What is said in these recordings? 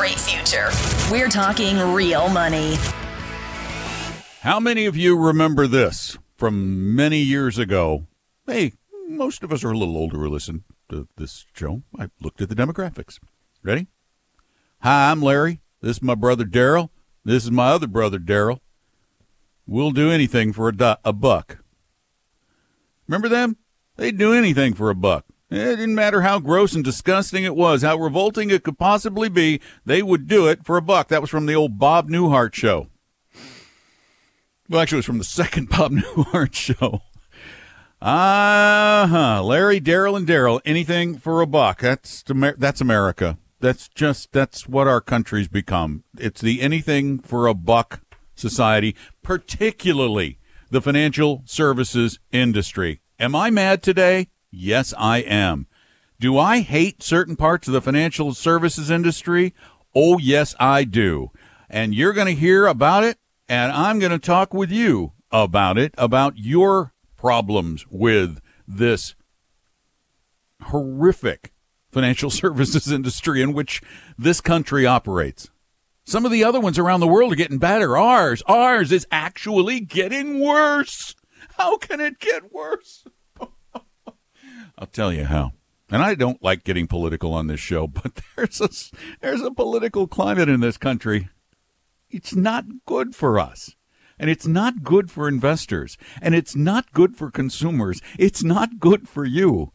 Great future. We're talking real money. How many of you remember this from many years ago? Hey, most of us are a little older who listen to this show. I looked at the demographics. Ready? Hi, I'm Larry. This is my brother Darryl. This is my other brother Darryl. We'll do anything for a, du- a buck. Remember them? They'd do anything for a buck. It didn't matter how gross and disgusting it was, how revolting it could possibly be, they would do it for a buck. That was from the old Bob Newhart show. Well, actually, it was from the second Bob Newhart show. Uh huh. Larry, Darryl, and Darryl. Anything for a buck. That's that's America. That's just that's what our country's become. It's the anything for a buck society, particularly the financial services industry. Am I mad today? Yes, I am. Do I hate certain parts of the financial services industry? Oh, yes, I do. And you're going to hear about it, and I'm going to talk with you about it, about your problems with this horrific financial services industry in which this country operates. Some of the other ones around the world are getting better. Ours, ours is actually getting worse. How can it get worse? I'll tell you how. And I don't like getting political on this show, but there's a there's a political climate in this country. It's not good for us. And it's not good for investors. And it's not good for consumers. It's not good for you.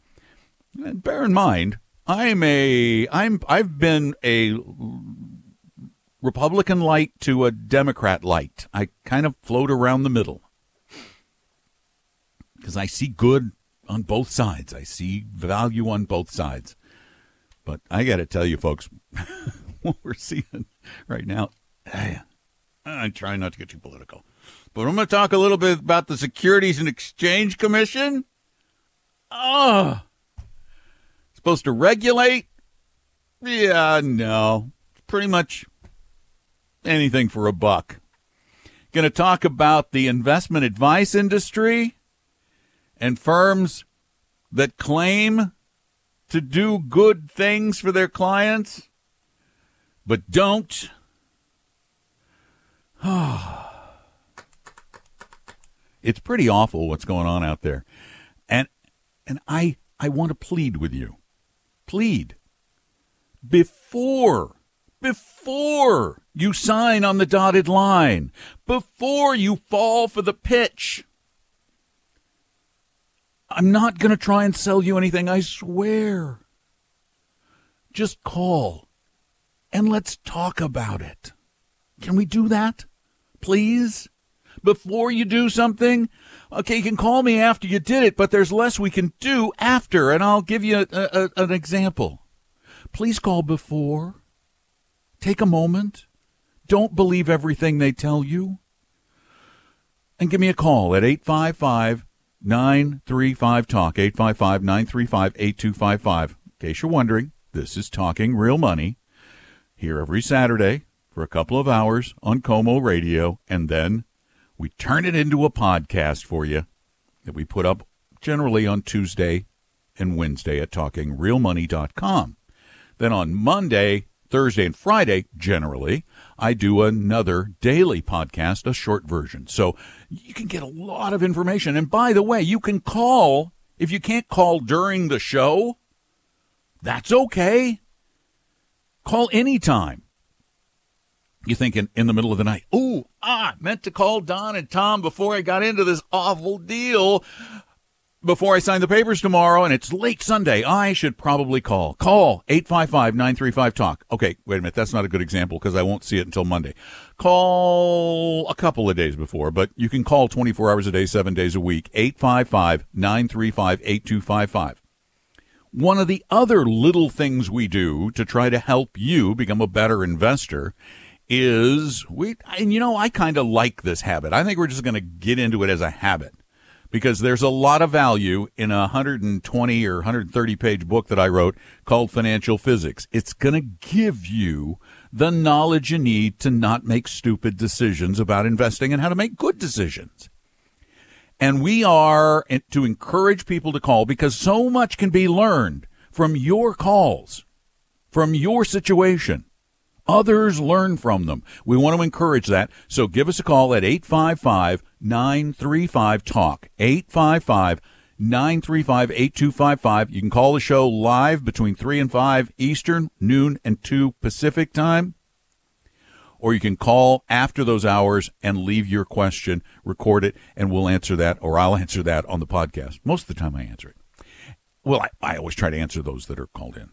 And bear in mind, I'm a I'm I've been a Republican light to a Democrat light. I kind of float around the middle. Because I see good on both sides. I see value on both sides. But I got to tell you, folks, what we're seeing right now, I'm trying not to get too political, but I'm going to talk a little bit about the Securities and Exchange Commission. Oh, supposed to regulate? Yeah, no. Pretty much anything for a buck. Going to talk about the investment advice industry and firms that claim to do good things for their clients but don't. it's pretty awful what's going on out there. And and I I want to plead with you. Plead before before you sign on the dotted line, before you fall for the pitch. I'm not going to try and sell you anything, I swear. Just call and let's talk about it. Can we do that? Please? Before you do something? Okay, you can call me after you did it, but there's less we can do after, and I'll give you a, a, an example. Please call before. Take a moment. Don't believe everything they tell you. And give me a call at 855 935 Talk, 855 935 8255. In case you're wondering, this is Talking Real Money here every Saturday for a couple of hours on KOMO Radio, and then we turn it into a podcast for you that we put up generally on Tuesday and Wednesday at talkingrealmoney.com. Then on Monday, Thursday, and Friday, generally, I do another daily podcast, a short version. So you can get a lot of information. And by the way, you can call if you can't call during the show. That's okay. Call anytime. You think in, in the middle of the night, oh, ah, meant to call Don and Tom before I got into this awful deal. Before I sign the papers tomorrow and it's late Sunday, I should probably call. Call 855-935-TALK. Okay, wait a minute. That's not a good example because I won't see it until Monday. Call a couple of days before, but you can call 24 hours a day, seven days a week. 855-935-8255. One of the other little things we do to try to help you become a better investor is we, and you know, I kind of like this habit. I think we're just going to get into it as a habit because there's a lot of value in a 120 or 130 page book that I wrote called Financial Physics. It's going to give you the knowledge you need to not make stupid decisions about investing and how to make good decisions. And we are to encourage people to call because so much can be learned from your calls, from your situation. Others learn from them. We want to encourage that. So give us a call at 855 935 TALK. 855 935 8255. You can call the show live between 3 and 5 Eastern, noon and 2 Pacific time. Or you can call after those hours and leave your question, record it, and we'll answer that, or I'll answer that on the podcast. Most of the time I answer it. Well, I, I always try to answer those that are called in.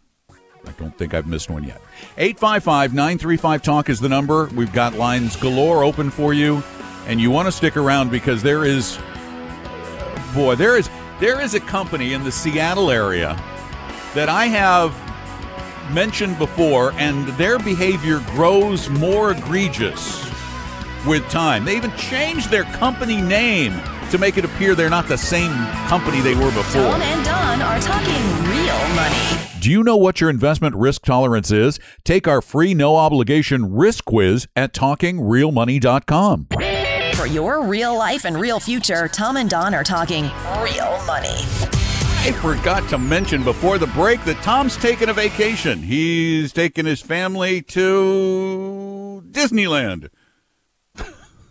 I don't think I've missed one yet. 855 935 Talk is the number. We've got lines galore open for you, and you want to stick around because there is, boy, there is there is a company in the Seattle area that I have mentioned before, and their behavior grows more egregious with time. They even changed their company name to make it appear they're not the same company they were before. Tom and Don are talking real money. Do you know what your investment risk tolerance is? Take our free no obligation risk quiz at talkingrealmoney.com. For your real life and real future, Tom and Don are talking real money. I forgot to mention before the break that Tom's taking a vacation. He's taking his family to Disneyland.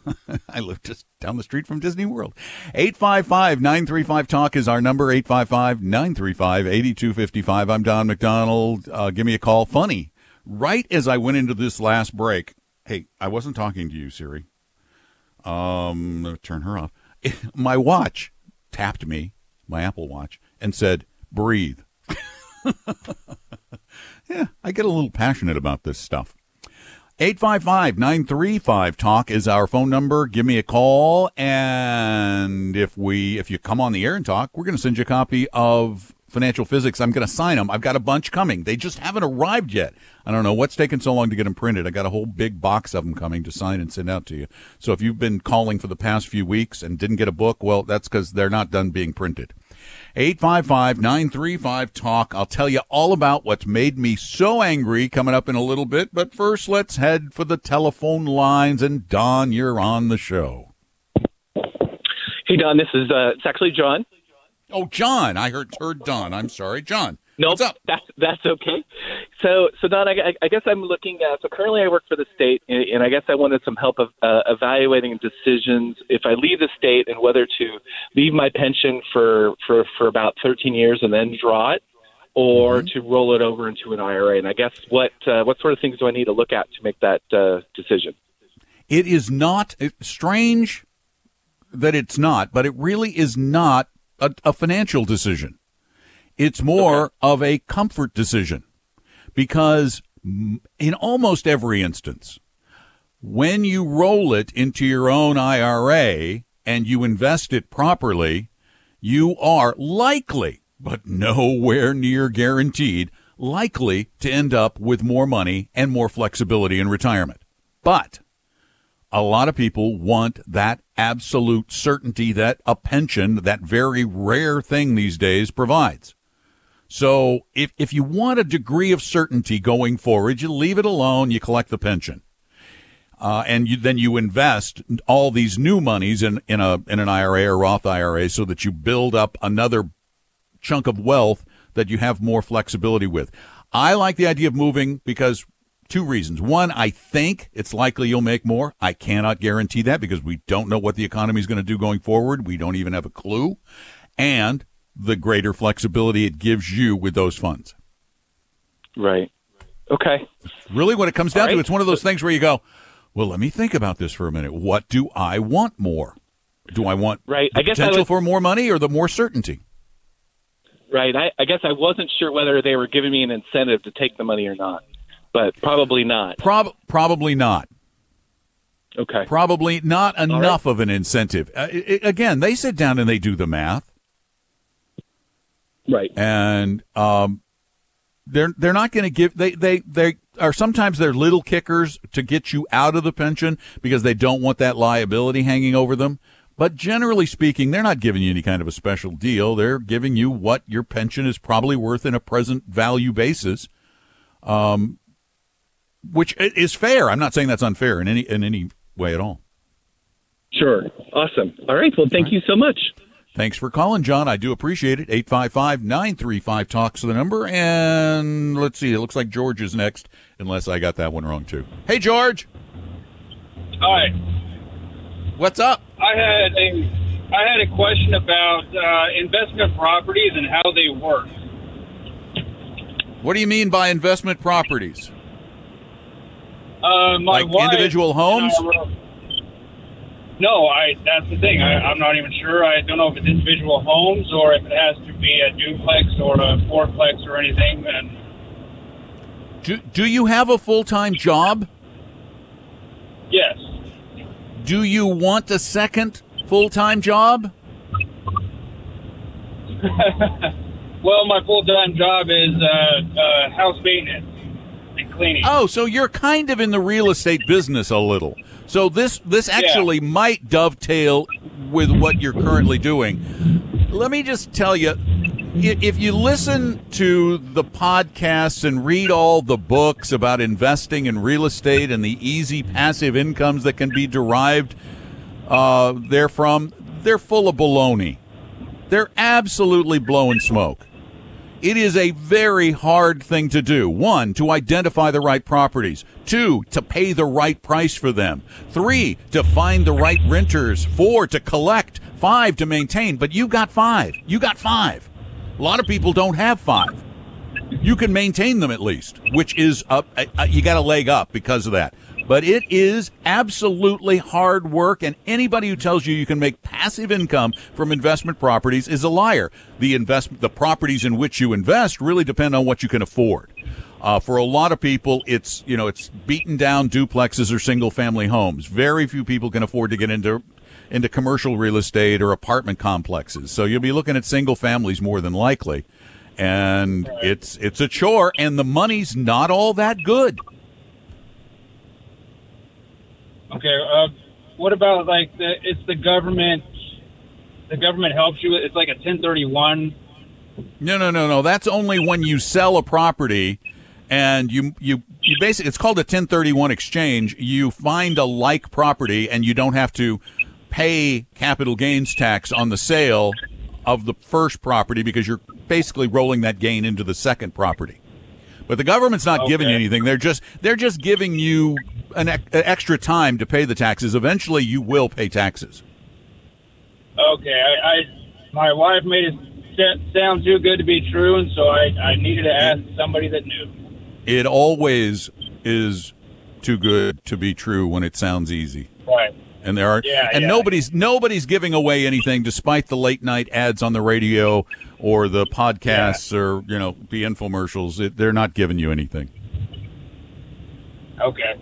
I live just down the street from Disney World. 855-935-TALK is our number, 855-935-8255. I'm Don McDonald. Uh, give me a call. Funny, right as I went into this last break, hey, I wasn't talking to you, Siri. Um, turn her off. My watch tapped me, my Apple Watch, and said, breathe. yeah, I get a little passionate about this stuff. 855 935 talk is our phone number. Give me a call. And if we, if you come on the air and talk, we're going to send you a copy of financial physics. I'm going to sign them. I've got a bunch coming. They just haven't arrived yet. I don't know what's taking so long to get them printed. I got a whole big box of them coming to sign and send out to you. So if you've been calling for the past few weeks and didn't get a book, well, that's because they're not done being printed. 855-935-TALK. I'll tell you all about what's made me so angry coming up in a little bit. But first, let's head for the telephone lines. And Don, you're on the show. Hey, Don, this is, uh, it's actually John. Oh, John. I heard, heard Don. I'm sorry. John. Nope? That's that's okay. So so Don, I, I guess I'm looking at. So currently, I work for the state, and, and I guess I wanted some help of uh, evaluating decisions if I leave the state and whether to leave my pension for for for about 13 years and then draw it, or Mm-hmm. to roll it over into an IRA. And I guess what uh, what sort of things do I need to look at to make that uh, decision? It is not strange that it's not, but it really is not a, a financial decision. It's more of a comfort decision because in almost every instance, when you roll it into your own IRA and you invest it properly, you are likely, but nowhere near guaranteed, likely to end up with more money and more flexibility in retirement. But a lot of people want that absolute certainty that a pension, that very rare thing these days, provides. So if, if you want a degree of certainty going forward, you leave it alone, you collect the pension. Uh, and you, then you invest all these new monies in, in a in an IRA or Roth IRA so that you build up another chunk of wealth that you have more flexibility with. I like the idea of moving because two reasons. One, I think it's likely you'll make more. I cannot guarantee that because we don't know what the economy is going to do going forward. We don't even have a clue. And the greater flexibility it gives you with those funds. Right. Okay. Really, what it comes down All to, right. it's one of those things where you go, well, let me think about this for a minute. What do I want more? Do I want Right. I guess I potential would- for more money or the more certainty? right? I, I guess I wasn't sure whether they were giving me an incentive to take the money or not, but probably not. Prob- probably not. Okay. Probably not enough right. of an incentive. Uh, it, again, they sit down and they do the math. Right. And um, they're they're not going to give they they they are sometimes they're little kickers to get you out of the pension because they don't want that liability hanging over them. But generally speaking, they're not giving you any kind of a special deal. They're giving you what your pension is probably worth in a present value basis, um, which is fair. I'm not saying that's unfair in any in any way at all. Sure. Awesome. All right. Well, thank right. you so much. Thanks for calling, John. I do appreciate it. 855 935 talks to the number. And let's see, it looks like George is next, unless I got that one wrong, too. Hey, George. Hi. What's up? I had a I had a question about uh, investment properties and how they work. What do you mean by investment properties? Uh, my like individual homes? No, I. That's the thing. I, am not even sure. I don't know if it's individual homes or if it has to be a duplex or a fourplex or anything. And do do you have a full time job? Yes. Do you want a second full time job? well, my full time job is uh, uh, house maintenance and cleaning. Oh, so you're kind of in the real estate business a little. So this this actually yeah. might dovetail with what you're currently doing. Let me just tell you if you listen to the podcasts and read all the books about investing in real estate and the easy passive incomes that can be derived uh, therefrom, they're full of baloney. They're absolutely blowing smoke. It is a very hard thing to do. One, to identify the right properties. Two, to pay the right price for them. Three, to find the right renters. Four, to collect. Five, to maintain. But you got five. You got five. A lot of people don't have five. You can maintain them at least, which is up. Uh, uh, you got a leg up because of that but it is absolutely hard work. And anybody who tells you you can make passive income from investment properties is a liar. The investment, the properties in which you invest really depend on what you can afford. Uh, for a lot of people, it's you know it's beaten down duplexes or single family homes. Very few people can afford to get into into commercial real estate or apartment complexes. So you'll be looking at single families more than likely, and it's it's a chore, and the money's not all that good. Okay. Uh, what about like the, it's the government? The government helps you. It's like a 1031. No, no, no, no. That's only when you sell a property, and you you you basically it's called a 1031 exchange. You find a like property, and you don't have to pay capital gains tax on the sale of the first property because you're basically rolling that gain into the second property. But the government's not okay. giving you anything. They're just they're just giving you an, an extra time to pay the taxes. Eventually, you will pay taxes. Okay, I, I my wife made it sound too good to be true, and so I, I needed to ask somebody that knew. It always is too good to be true when it sounds easy. Right. And there are yeah, and yeah. nobody's nobody's giving away anything despite the late night ads on the radio or the podcasts yeah. or you know the infomercials. It, they're not giving you anything. Okay.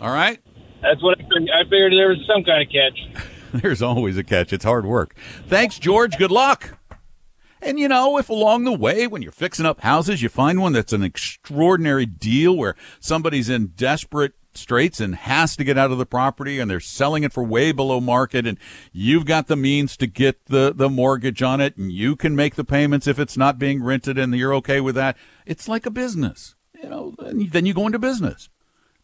All right. That's what I figured. I figured there was some kind of catch. There's always a catch. It's hard work. Thanks, George. Good luck. And you know, if along the way, when you're fixing up houses, you find one that's an extraordinary deal where somebody's in desperate straits and has to get out of the property and they're selling it for way below market and you've got the means to get the, the mortgage on it and you can make the payments if it's not being rented and you're okay with that. It's like a business, you know, then you go into business.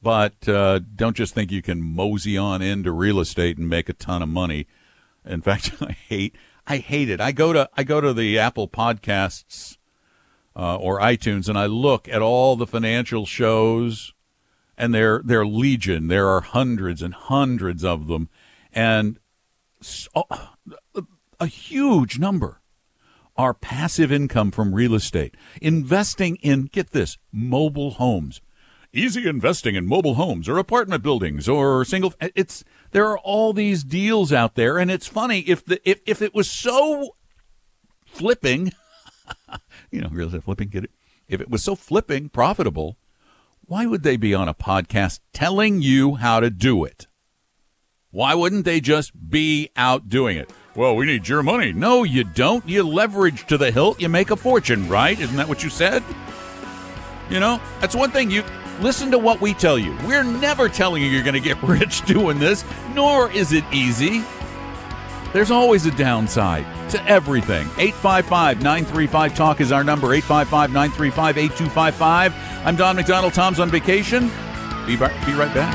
But uh, don't just think you can mosey on into real estate and make a ton of money. In fact, I hate I hate it. I go to I go to the Apple Podcasts uh, or iTunes and I look at all the financial shows, and they're they're legion. There are hundreds and hundreds of them, and so, a huge number are passive income from real estate, investing in get this mobile homes easy investing in mobile homes or apartment buildings or single eh, it's there are all these deals out there and it's funny if the if, if it was so flipping You know, real estate flipping, get it? If it was so flipping profitable, why would they be on a podcast telling you how to do it? Why wouldn't they just be out doing it? Well, we need your money. No, you don't. You leverage to the hilt, you make a fortune, right? Isn't that what you said? You know, that's one thing you listen to what we tell you. We're never telling you you're going to get rich doing this, nor is it easy. There's always a downside to everything. 855 935 Talk is our number 855 935 8255. I'm Don McDonald. Tom's on vacation. Be, be right back.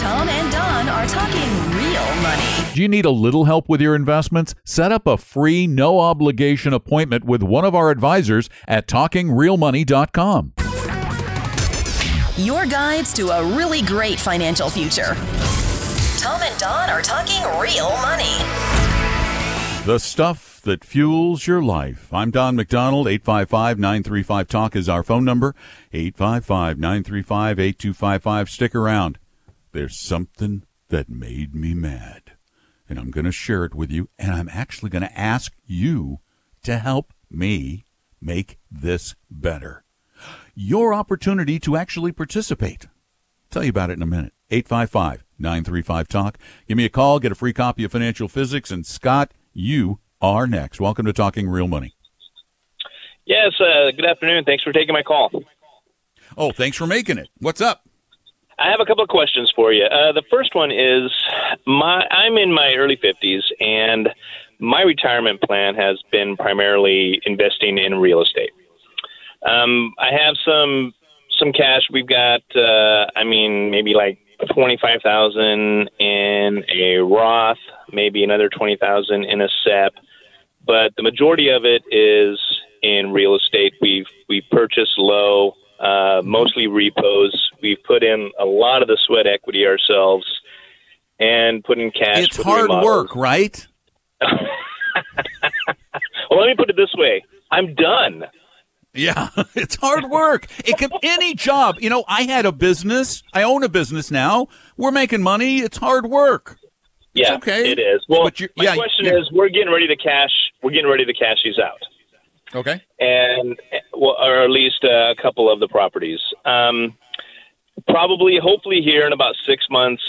Tom and Don are talking real money. Do you need a little help with your investments? Set up a free, no obligation appointment with one of our advisors at talkingrealmoney.com. Your guides to a really great financial future. Tom and Don are talking real money. The stuff that fuels your life. I'm Don McDonald. 855 935 Talk is our phone number. 855 935 8255. Stick around. There's something that made me mad. And I'm going to share it with you. And I'm actually going to ask you to help me make this better. Your opportunity to actually participate. tell you about it in a minute. 855 935 Talk. Give me a call, get a free copy of Financial Physics. And Scott, you are next. Welcome to Talking Real Money. Yes, uh, good afternoon. Thanks for taking my call. Oh, thanks for making it. What's up? I have a couple of questions for you. Uh, the first one is my I'm in my early 50s and my retirement plan has been primarily investing in real estate. Um, I have some some cash. We've got uh, I mean maybe like 25,000 in a Roth, maybe another 20,000 in a SEP, but the majority of it is in real estate. We've we purchased low, uh, mostly repos. We've put in a lot of the sweat equity ourselves and put in cash. It's hard remodels. work, right? well, let me put it this way: I'm done. Yeah, it's hard work. It could any job. You know, I had a business. I own a business now. We're making money. It's hard work. Yeah, it's okay. It is. Well, but my yeah, question yeah. is, we're getting ready to cash. We're getting ready to cash these out. Okay. And well, or at least a couple of the properties. Um, probably, hopefully, here in about six months,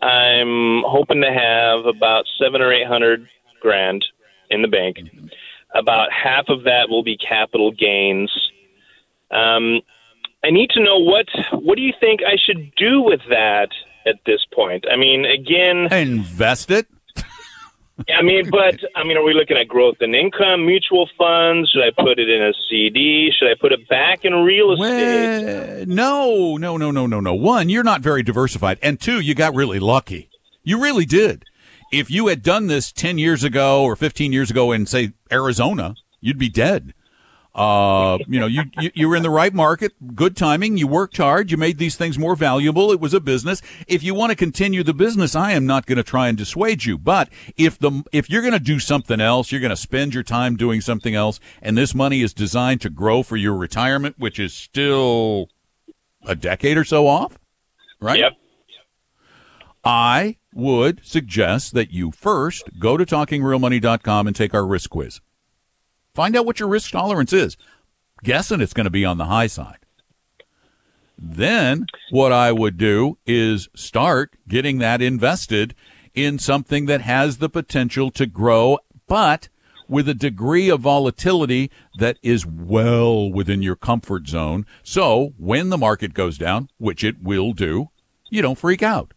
I'm hoping to have about seven or eight hundred grand in the bank. Mm-hmm about half of that will be capital gains. Um, I need to know what what do you think I should do with that at this point? I mean, again, invest it. I mean, but I mean, are we looking at growth and income, mutual funds? Should I put it in a CD? Should I put it back in real estate? Well, no, no, no, no, no, no. One, you're not very diversified, and two, you got really lucky. You really did if you had done this 10 years ago or 15 years ago in, say, Arizona, you'd be dead. Uh, you know, you, you, you were in the right market, good timing. You worked hard. You made these things more valuable. It was a business. If you want to continue the business, I am not going to try and dissuade you. But if the if you're going to do something else, you're going to spend your time doing something else, and this money is designed to grow for your retirement, which is still a decade or so off, right? Yep. I would suggest that you first go to talkingrealmoney.com and take our risk quiz. Find out what your risk tolerance is. Guessing it's going to be on the high side. Then what I would do is start getting that invested in something that has the potential to grow, but with a degree of volatility that is well within your comfort zone. So when the market goes down, which it will do, you don't freak out.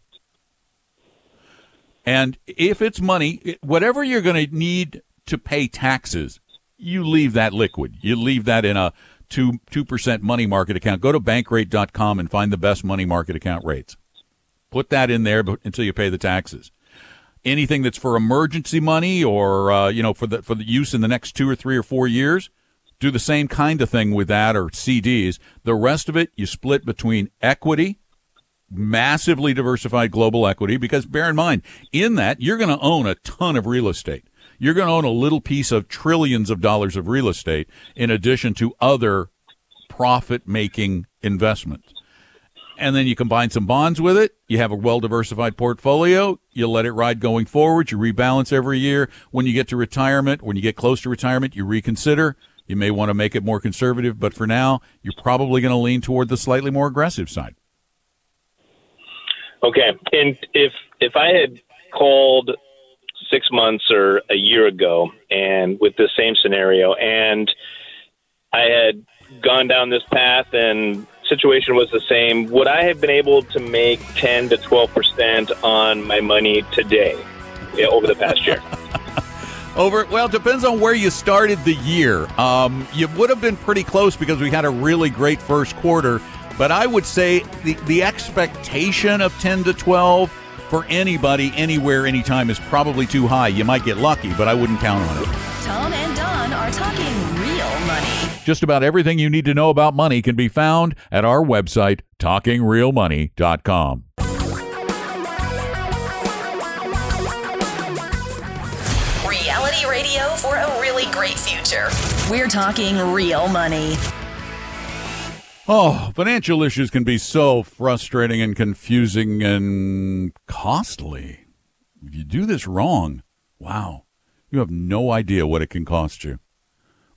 And if it's money, whatever you're going to need to pay taxes, you leave that liquid. You leave that in a 2 2% money market account. Go to bankrate.com and find the best money market account rates. Put that in there until you pay the taxes. Anything that's for emergency money or uh, you know for the for the use in the next 2 or 3 or 4 years, do the same kind of thing with that or CDs. The rest of it you split between equity massively diversified global equity because bear in mind, in that, you're going to own a ton of real estate. You're going to own a little piece of trillions of dollars of real estate in addition to other profit making investments. And then you combine some bonds with it. You have a well diversified portfolio. You let it ride going forward. You rebalance every year. When you get to retirement, when you get close to retirement, you reconsider. You may want to make it more conservative, but for now, you're probably going to lean toward the slightly more aggressive side. Okay, and if if I had called six months or a year ago, and with the same scenario, and I had gone down this path, and situation was the same, would I have been able to make ten to twelve percent on my money today over the past year? Over well, it depends on where you started the year. Um, you would have been pretty close because we had a really great first quarter. But I would say the the expectation of ten to twelve for anybody, anywhere, anytime is probably too high. You might get lucky, but I wouldn't count on it. Tom and Don are talking real money. Just about everything you need to know about money can be found at our website, talkingrealmoney.com. Reality radio for a really great future. We're talking real money. Oh, financial issues can be so frustrating and confusing and costly. If you do this wrong, wow, you have no idea what it can cost you.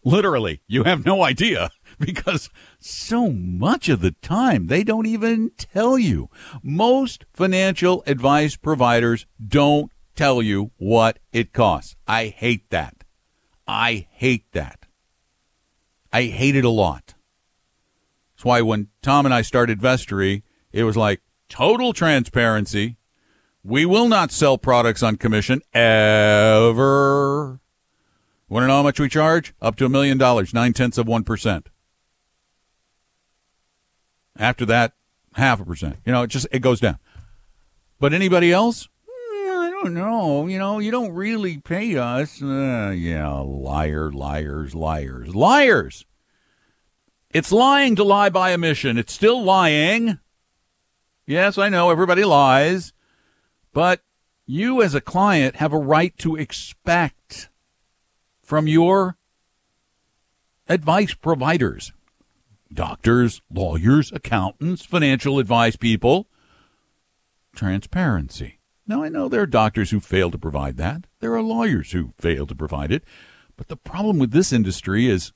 Literally, you have no idea because so much of the time they don't even tell you. Most financial advice providers don't tell you what it costs. I hate that. I hate that. I hate it a lot. That's why when Tom and I started Vestry, it was like total transparency. We will not sell products on commission ever. Want to know how much we charge? Up to a million dollars, nine tenths of one percent. After that, half a percent. You know, it just it goes down. But anybody else? I don't know. You know, you don't really pay us. Uh, yeah, liar, liars, liars, liars. It's lying to lie by omission. It's still lying. Yes, I know everybody lies. But you as a client have a right to expect from your advice providers doctors, lawyers, accountants, financial advice people transparency. Now, I know there are doctors who fail to provide that. There are lawyers who fail to provide it. But the problem with this industry is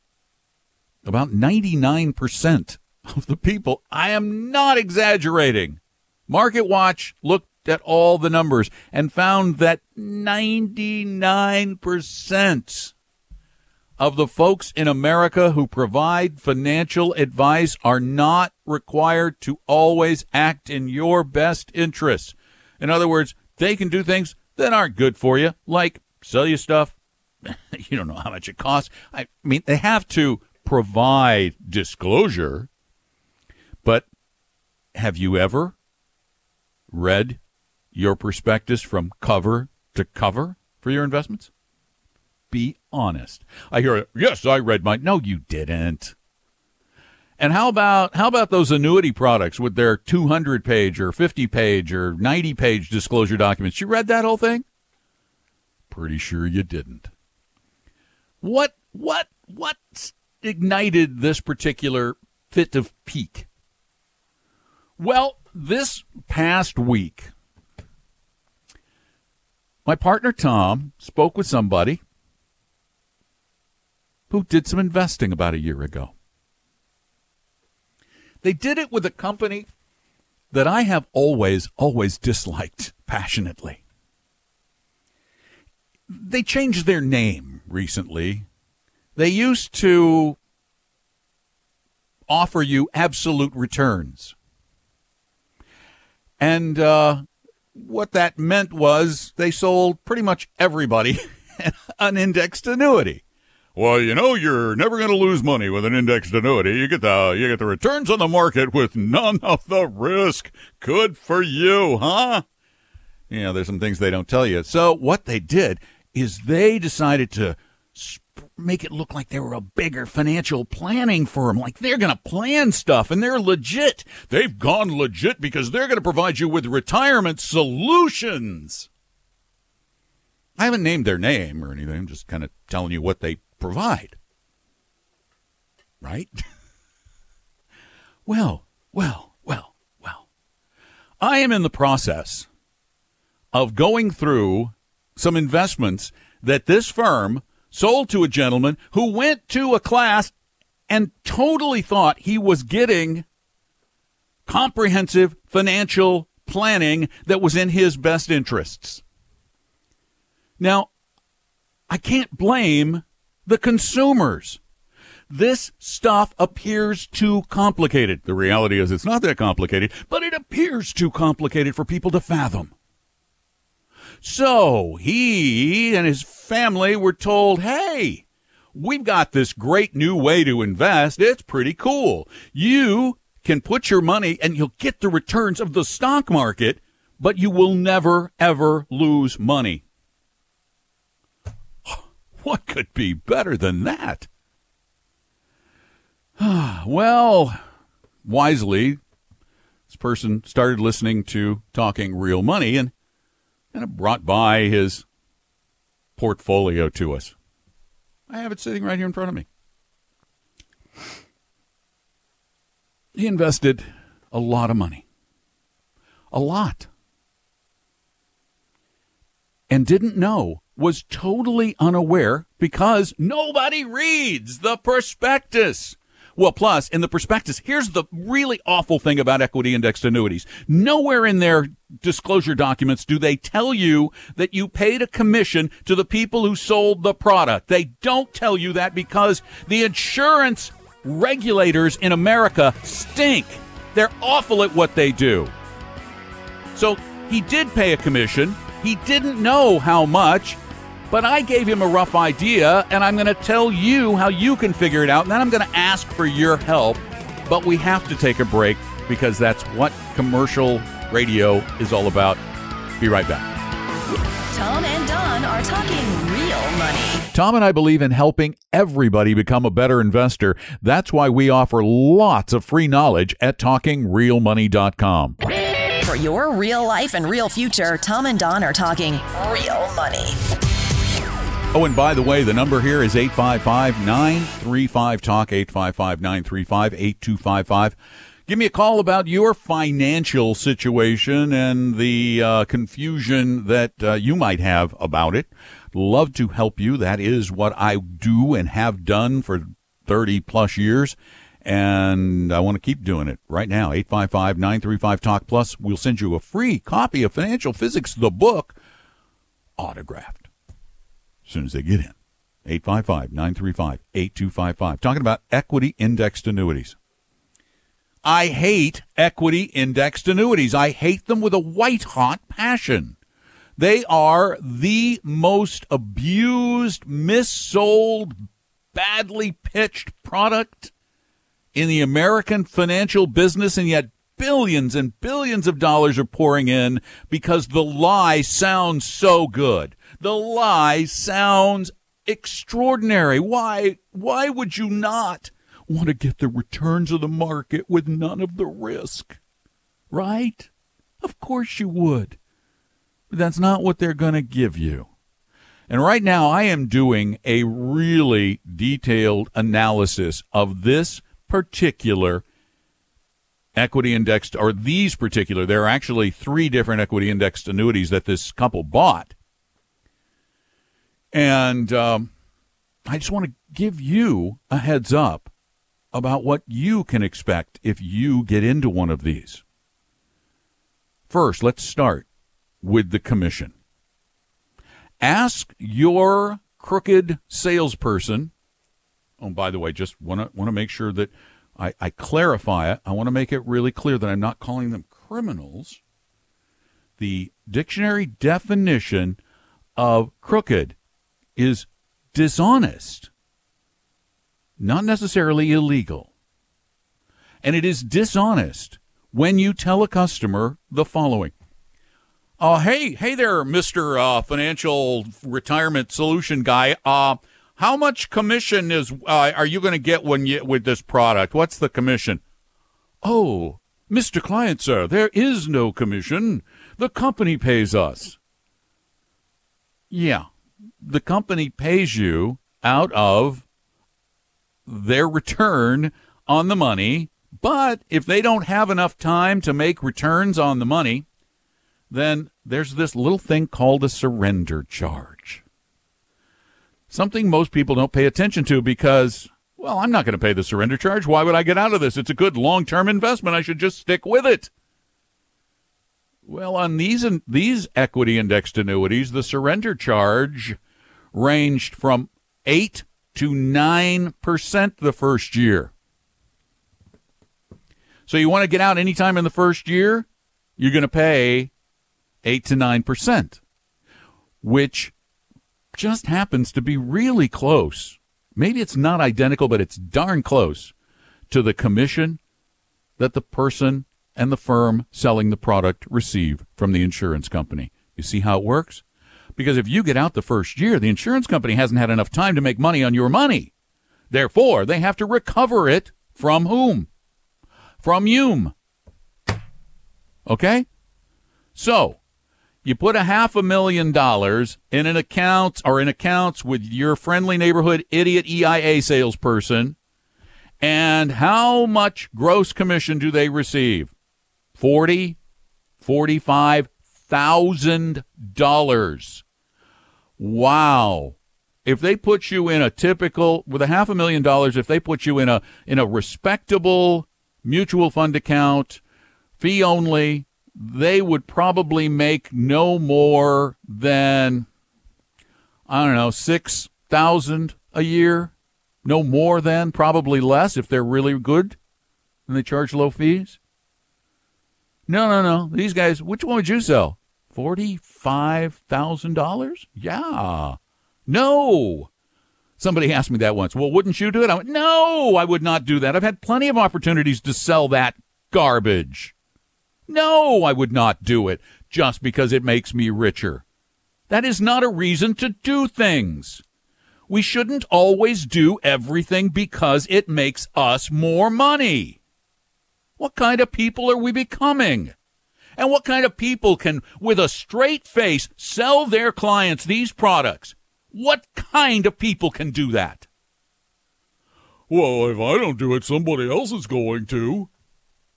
about 99% of the people, I am not exaggerating. MarketWatch looked at all the numbers and found that 99% of the folks in America who provide financial advice are not required to always act in your best interests. In other words, they can do things that aren't good for you, like sell you stuff. you don't know how much it costs. I mean, they have to provide disclosure, but have you ever read your prospectus from cover to cover for your investments? Be honest. I hear, yes, I read mine. No, you didn't. And how about how about those annuity products with their 200 page or 50 page or 90 page disclosure documents? You read that whole thing? Pretty sure you didn't. What what what ignited this particular fit of pique? Well, this past week, my partner Tom spoke with somebody who did some investing about a year ago. They did it with a company that I have always, always disliked passionately. They changed their name recently. They used to offer you absolute returns. And uh, what that meant was they sold pretty much everybody an indexed annuity. Well, you know, you're never going to lose money with an indexed annuity. You get the you get the returns on the market with none of the risk. Good for you, huh? You know, there's some things they don't tell you. So what they did is they decided to make it look like they were a bigger financial planning firm, like they're going to plan stuff and they're legit. They've gone legit because they're going to provide you with retirement solutions. I haven't named their name or anything. I'm just kind of telling you what they provide. Right? well, well, well, well. I am in the process of going through some investments that this firm sold to a gentleman who went to a class and totally thought he was getting comprehensive financial planning that was in his best interests. Now, I can't blame the consumers. This stuff appears too complicated. The reality is it's not that complicated, but it appears too complicated for people to fathom. So he and his family were told, hey, we've got this great new way to invest. It's pretty cool. You can put your money and you'll get the returns of the stock market, but you will never, ever lose money. What could be better than that? well, wisely, this person started listening to Talking Real Money and of brought by his portfolio to us. I have it sitting right here in front of me. He invested a lot of money. A lot. And didn't know, was totally unaware because nobody reads the prospectus. Well, plus, in the prospectus, here's the really awful thing about equity indexed annuities. Nowhere in their disclosure documents do they tell you that you paid a commission to the people who sold the product. They don't tell you that because the insurance regulators in America stink. They're awful at what they do. So he did pay a commission. He didn't know how much. But I gave him a rough idea, and I'm going to tell you how you can figure it out, and then I'm going to ask for your help. But we have to take a break because that's what commercial radio is all about. Be right back. Tom and Don are talking real money. Tom and I believe in helping everybody become a better investor. That's why we offer lots of free knowledge at talkingrealmoney.com. For your real life and real future, Tom and Don are talking real money. Oh, and by the way, the number here is 855 935 Talk, 855 935 8255. Give me a call about your financial situation and the uh, confusion that uh, you might have about it. Love to help you. That is what I do and have done for 30 plus years. And I want to keep doing it right now. 855 935 Talk Plus. We'll send you a free copy of Financial Physics, the book, autographed as soon as they get in. 855 935 8255. Talking about equity indexed annuities. I hate equity indexed annuities. I hate them with a white hot passion. They are the most abused, missold, badly pitched product in the American financial business, and yet billions and billions of dollars are pouring in because the lie sounds so good. The lie sounds extraordinary. Why why would you not want to get the returns of the market with none of the risk? Right? Of course you would. But that's not what they're going to give you. And right now I am doing a really detailed analysis of this particular equity indexed or these particular there are actually three different equity indexed annuities that this couple bought and um, I just want to give you a heads up about what you can expect if you get into one of these. First, let's start with the commission. Ask your crooked salesperson. Oh, by the way, just want to want to make sure that I, I clarify it. I want to make it really clear that I'm not calling them criminals. The dictionary definition of crooked is dishonest, not necessarily illegal. And it is dishonest when you tell a customer the following. Uh, hey, hey there, Mr. Uh, financial retirement solution guy. Uh, how much commission is uh, are you going to get when you with this product? What's the commission? Oh, Mr. Client, sir, there is no commission. The company pays us. Yeah, the company pays you out of their return on the money. But if they don't have enough time to make returns on the money, then there's this little thing called a surrender charge. something most people don't pay attention to because, well, I'm not going to pay the surrender charge. Why would I get out of this? It's a good long term investment. I should just stick with it. Well, on these these equity indexed annuities, the surrender charge ranged from 8 to 9% the first year. So you want to get out anytime in the first year, you're going to pay 8 to 9%, which just happens to be really close. Maybe it's not identical, but it's darn close to the commission that the person and the firm selling the product receive from the insurance company. You see how it works? Because if you get out the first year, the insurance company hasn't had enough time to make money on your money. Therefore, they have to recover it from whom? From you. Okay? So, you put a half a million dollars in an account or in accounts with your friendly neighborhood idiot EIA salesperson, and how much gross commission do they receive? Forty, forty-five thousand dollars. Wow. If they put you in a typical with a half a million dollars, if they put you in a in a respectable mutual fund account, fee only, they would probably make no more than I don't know, 6,000 a year. No more than, probably less if they're really good and they charge low fees. No, no, no. These guys, which one would you sell? $45,000? Yeah. No. Somebody asked me that once. Well, wouldn't you do it? I went, no, I would not do that. I've had plenty of opportunities to sell that garbage. No, I would not do it just because it makes me richer. That is not a reason to do things. We shouldn't always do everything because it makes us more money. What kind of people are we becoming? And what kind of people can, with a straight face, sell their clients these products? What kind of people can do that? Well, if I don't do it, somebody else is going to.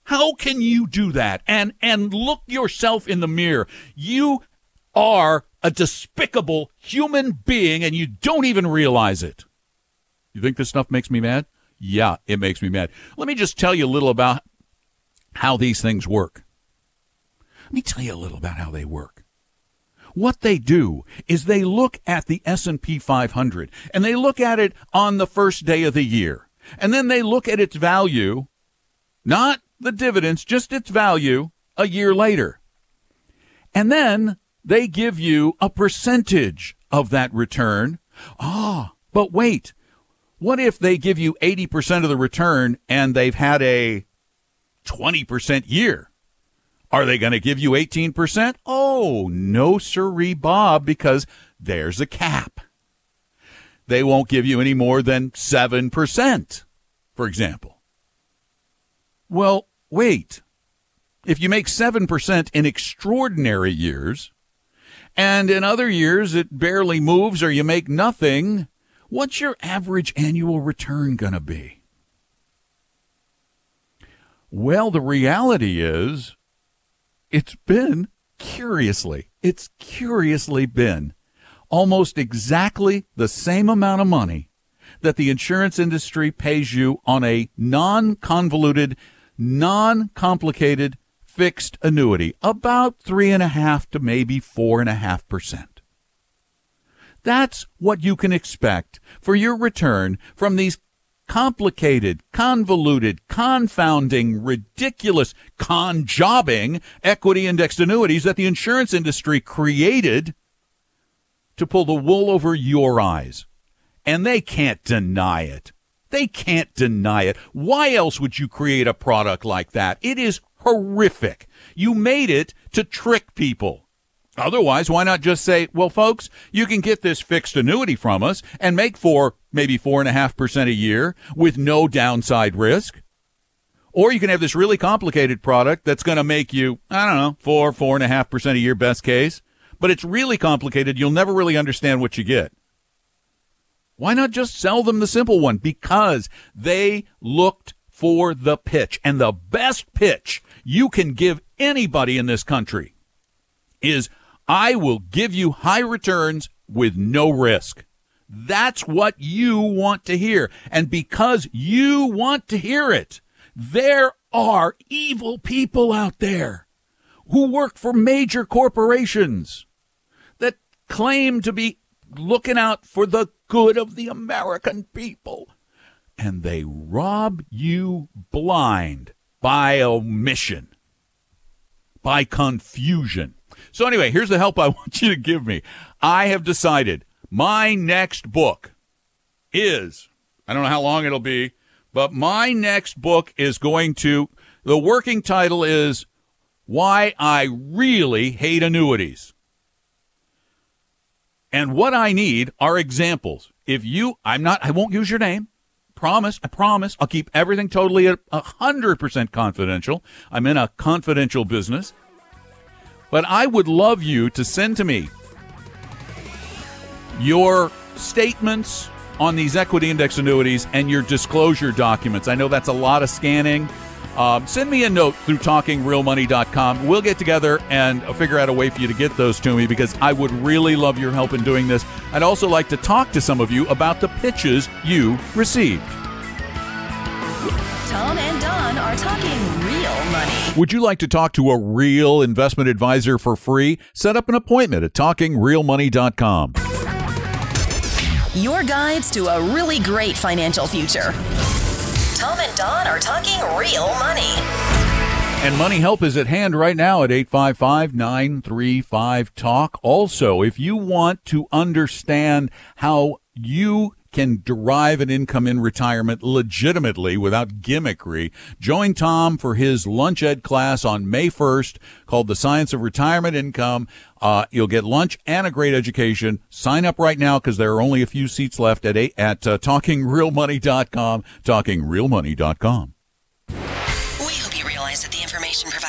How can you do that? And and look yourself in the mirror. You are a despicable human being and you don't even realize it. You think this stuff makes me mad? Yeah, it makes me mad. Let me just tell you a little about how these things work. Let me tell you a little about how they work. What they do is they look at the S&P 500 and they look at it on the first day of the year. And then they look at its value, not the dividends, just its value a year later. And then they give you a percentage of that return. Ah, but wait. What if they give you 80% of the return and they've had a 20% year? Are they going to give you 18%? Oh, no, sirree, Bob, because there's a cap. They won't give you any more than 7%, for example. Well, wait. If you make 7% in extraordinary years, and in other years it barely moves or you make nothing, what's your average annual return going to be? Well, the reality is it's been curiously, it's curiously been almost exactly the same amount of money that the insurance industry pays you on a non convoluted, non complicated fixed annuity, about three and a half to maybe four and a half percent. That's what you can expect for your return from these complicated, convoluted, confounding, ridiculous, con jobbing equity indexed annuities that the insurance industry created to pull the wool over your eyes. And they can't deny it. They can't deny it. Why else would you create a product like that? It is horrific. You made it to trick people. Otherwise, why not just say, well, folks, you can get this fixed annuity from us and make four, maybe four and a half percent a year with no downside risk. Or you can have this really complicated product that's going to make you, I don't know, four, four and a half percent a year, best case. But it's really complicated. You'll never really understand what you get. Why not just sell them the simple one? Because they looked for the pitch. And the best pitch you can give anybody in this country is I will give you high returns with no risk. That's what you want to hear. And because you want to hear it, there are evil people out there who work for major corporations that claim to be looking out for the good of the American people. And they rob you blind by omission, by confusion. So, anyway, here's the help I want you to give me. I have decided my next book is, I don't know how long it'll be, but my next book is going to, the working title is Why I Really Hate Annuities. And what I need are examples. If you, I'm not, I won't use your name. Promise, I promise. I'll keep everything totally a 100% confidential. I'm in a confidential business. But I would love you to send to me your statements on these equity index annuities and your disclosure documents. I know that's a lot of scanning. Um, send me a note through talkingrealmoney.com. We'll get together and figure out a way for you to get those to me because I would really love your help in doing this. I'd also like to talk to some of you about the pitches you received. Tom and Don are talking money. Would you like to talk to a real investment advisor for free? Set up an appointment at talkingrealmoney.com. Your guides to a really great financial future. Tom and Don are talking real money. And Money Help is at hand right now at 855 935 Talk. Also, if you want to understand how you can derive an income in retirement legitimately without gimmickry. Join Tom for his lunch ed class on May 1st called The Science of Retirement Income. Uh, you'll get lunch and a great education. Sign up right now because there are only a few seats left at, a, at uh, talkingrealmoney.com, talkingrealmoney.com. We hope you realize that the information provided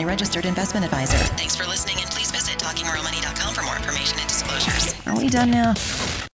fee-only registered investment advisor. Thanks for listening, and please visit talkingrealmoney.com for more information and disclosures. Are we done now?